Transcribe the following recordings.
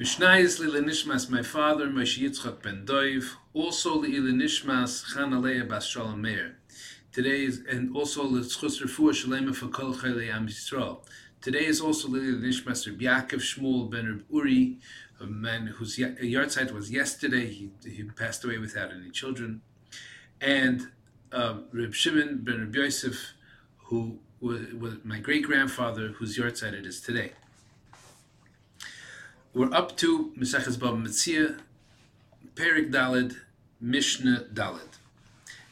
Mishnayis Lilinishmas, my father, Moshe Yitzchak ben Doiv, also Lilinishmas Chanalea Bas Shalom Meir. Today is, and also L'Tzchus Refuah Shalema for Kol Chayli Am Yisrael. Today is also Lilinishmas Reb Yaakov Shmuel ben Reb Uri, a man whose yahrzeit was yesterday. He, he passed away without any children. And uh, Reb Shimon ben Reb Yosef, who was, was my great grandfather, whose yahrzeit it is today. We're up to Mesechus Bava Metzia, Perik Dalid, Mishnah Dalid.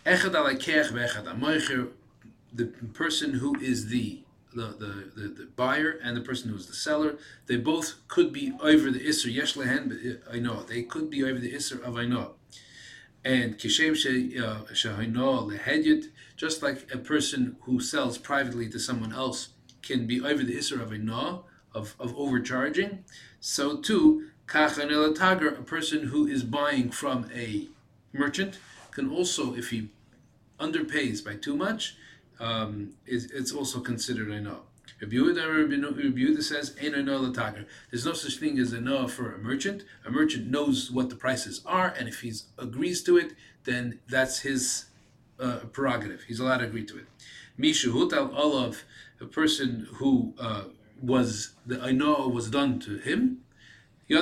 Echad alakeach ve'echad amoicher, the person who is the the, the, the, the, buyer and the person who's the seller, they both could be over the Isser Yesh Lehen, but uh, I know they could be over the Isser of I know. And Kishem Shahino uh, Lehedyet, just like a person who sells privately to someone else can be over the Isser of I know, of, of overcharging, so too, a person who is buying from a merchant, can also, if he underpays by too much, um, it's also considered a no. Rabbi Yehuda says, There's no such thing as a no for a merchant. A merchant knows what the prices are, and if he agrees to it, then that's his uh, prerogative. He's allowed to agree to it. Mishu Hutal Olav, a person who uh, was the know was done to him. He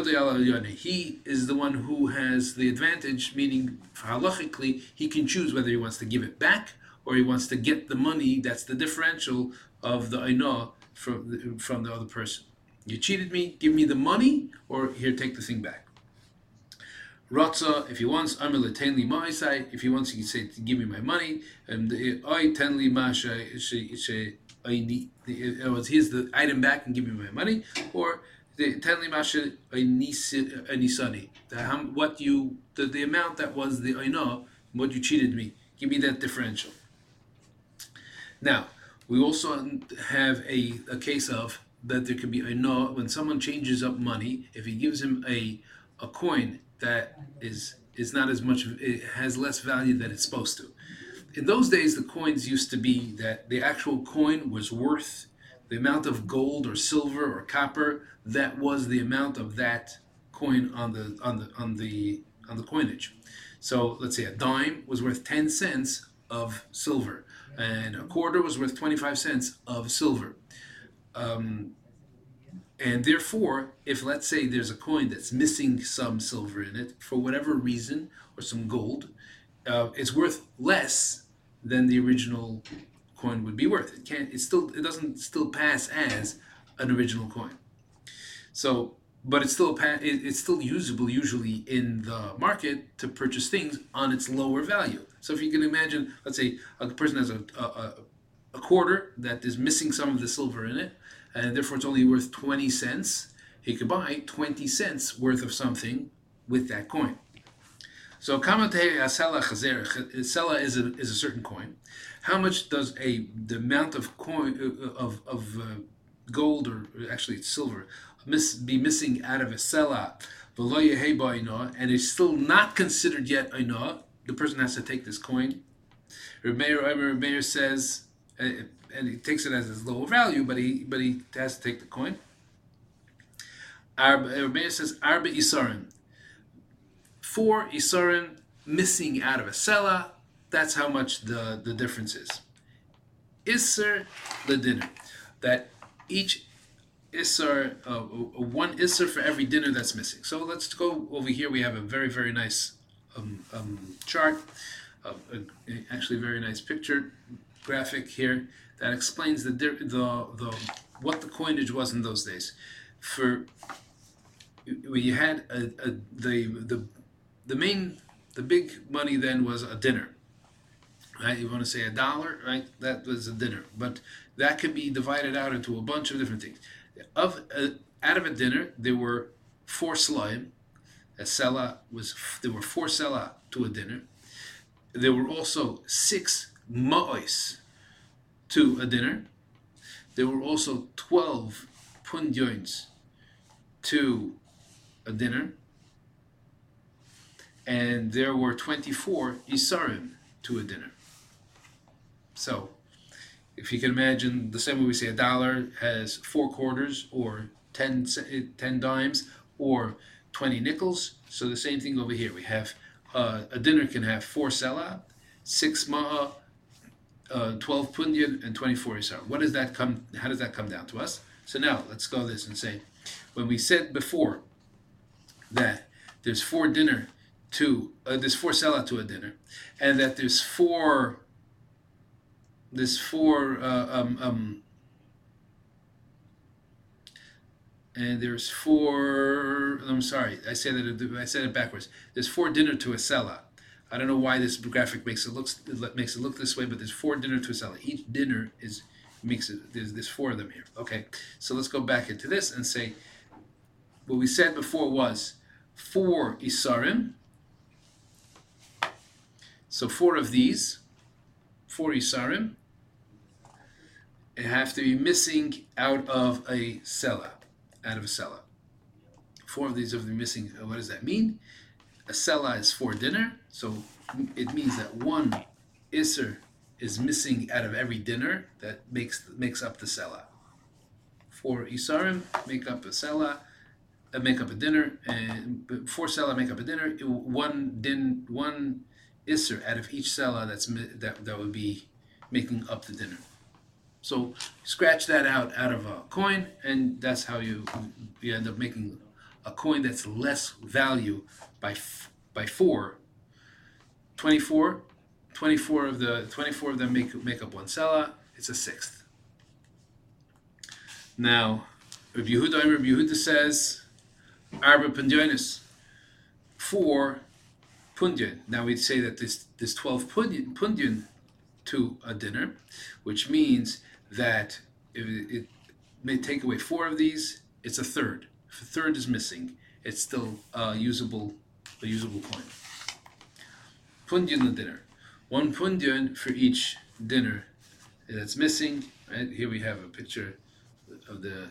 is the one who has the advantage, meaning halachically, he can choose whether he wants to give it back or he wants to get the money that's the differential of the Aina from the, from the other person. You cheated me, give me the money, or here, take the thing back. Ratza, if he wants, Amil tenli ma'isai, if he wants, he can say, give me my money, and I tenli masha, it was here's the item back and give me my money, or the tenli masha anisani, what you the, the amount that was the aina, what you cheated me, give me that differential. Now, we also have a, a case of that there could be a no when someone changes up money. If he gives him a a coin that is is not as much, it has less value than it's supposed to. In those days, the coins used to be that the actual coin was worth the amount of gold or silver or copper that was the amount of that coin on the on the on the on the coinage. So let's say a dime was worth 10 cents of silver and a quarter was worth 25 cents of silver. Um, and therefore, if let's say there's a coin that's missing some silver in it for whatever reason or some gold, uh, it's worth less than the original coin would be worth. It can't. It still. It doesn't still pass as an original coin. So, but it's still it's still usable usually in the market to purchase things on its lower value. So if you can imagine, let's say a person has a, a, a quarter that is missing some of the silver in it, and therefore it's only worth 20 cents, he could buy 20 cents worth of something with that coin. So kamatei asela chazer, sela is a, is a certain coin. How much does a the amount of coin uh, of, of uh, gold or actually it's silver miss, be missing out of a sela and is still not considered yet aina, the person has to take this coin. Remeir, Meir says, uh, and he takes it as his low value, but he but he has to take the coin. Meir says arba isarin, four isarin missing out of a sela. That's how much the the difference is. Isser the dinner, that each isser, uh, one isser for every dinner that's missing. So let's go over here. We have a very very nice um, um, chart, uh, actually very nice picture graphic here that explains the, the the what the coinage was in those days. For you had a, a, the the the main the big money then was a dinner. Right, you want to say a dollar, right? That was a dinner, but that could be divided out into a bunch of different things. Of uh, out of a dinner, there were four slime, a sela was there were four sela to a dinner. There were also six ma'os to a dinner. There were also twelve pundyoins to a dinner. And there were 24 isarim to a dinner. So, if you can imagine, the same way we say a dollar has four quarters or 10, 10 dimes, or 20 nickels. So the same thing over here. We have uh, a dinner can have four sela, six ma'a, uh, 12 pundian, and 24 isar. What does that come? How does that come down to us? So now let's go this and say, when we said before that there's four dinner to uh, there's four sela to a dinner, and that there's four there's four uh, um, um, and there's four. I'm sorry, I said it. I said it backwards. There's four dinner to a sela. I don't know why this graphic makes it looks makes it look this way, but there's four dinner to a sela. Each dinner is makes it. There's there's four of them here. Okay, so let's go back into this and say what we said before was four isarim. So four of these, four isarim, have to be missing out of a sela out of a sela. Four of these are missing. Uh, what does that mean? A sela is for dinner, so it means that one iser is missing out of every dinner that makes makes up the sela. Four isarim make up a sela, uh, make up a dinner, and four sela make up a dinner. One din one iser out of each sela that's that that would be making up the dinner. So scratch that out out of a coin, and that's how you you end up making a coin that's less value by by four. 24, 24 of the 24 of them make make up one sela. It's a sixth. Now, Rabbi Yehuda, Rabbi Yehuda says, Arba Pundyanis, four pundyan. Now we'd say that this this 12 pundyan, pundyan to a dinner, which means that if it, it may take away four of these, it's a third. If a third is missing, it's still a usable, a usable coin. Pundian the dinner. One pundian for each dinner that's missing. Right here we have a picture of the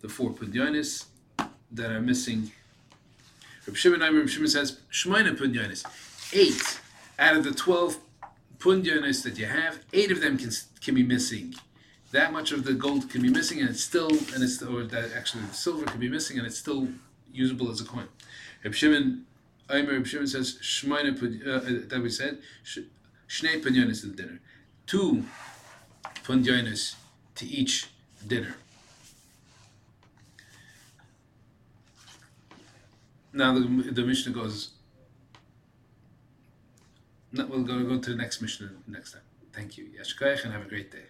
the four pundianis that are missing. Shimon, Shimon says Shemaina pundianis. Eight out of the twelve pundianis that you have, eight of them can can be missing that much of the gold can be missing and it's still and it's or that actually the silver can be missing and it's still usable as a coin. Reb Shimon, Aimer Reb Shimon says Shmaina uh, uh, that we said Shnei Punyanis to the dinner, two Punyanis to each dinner. Now the, the Mishnah goes. No, we'll go, go to the next Mishnah next time. Thank you. Yashkoyach and have a great day.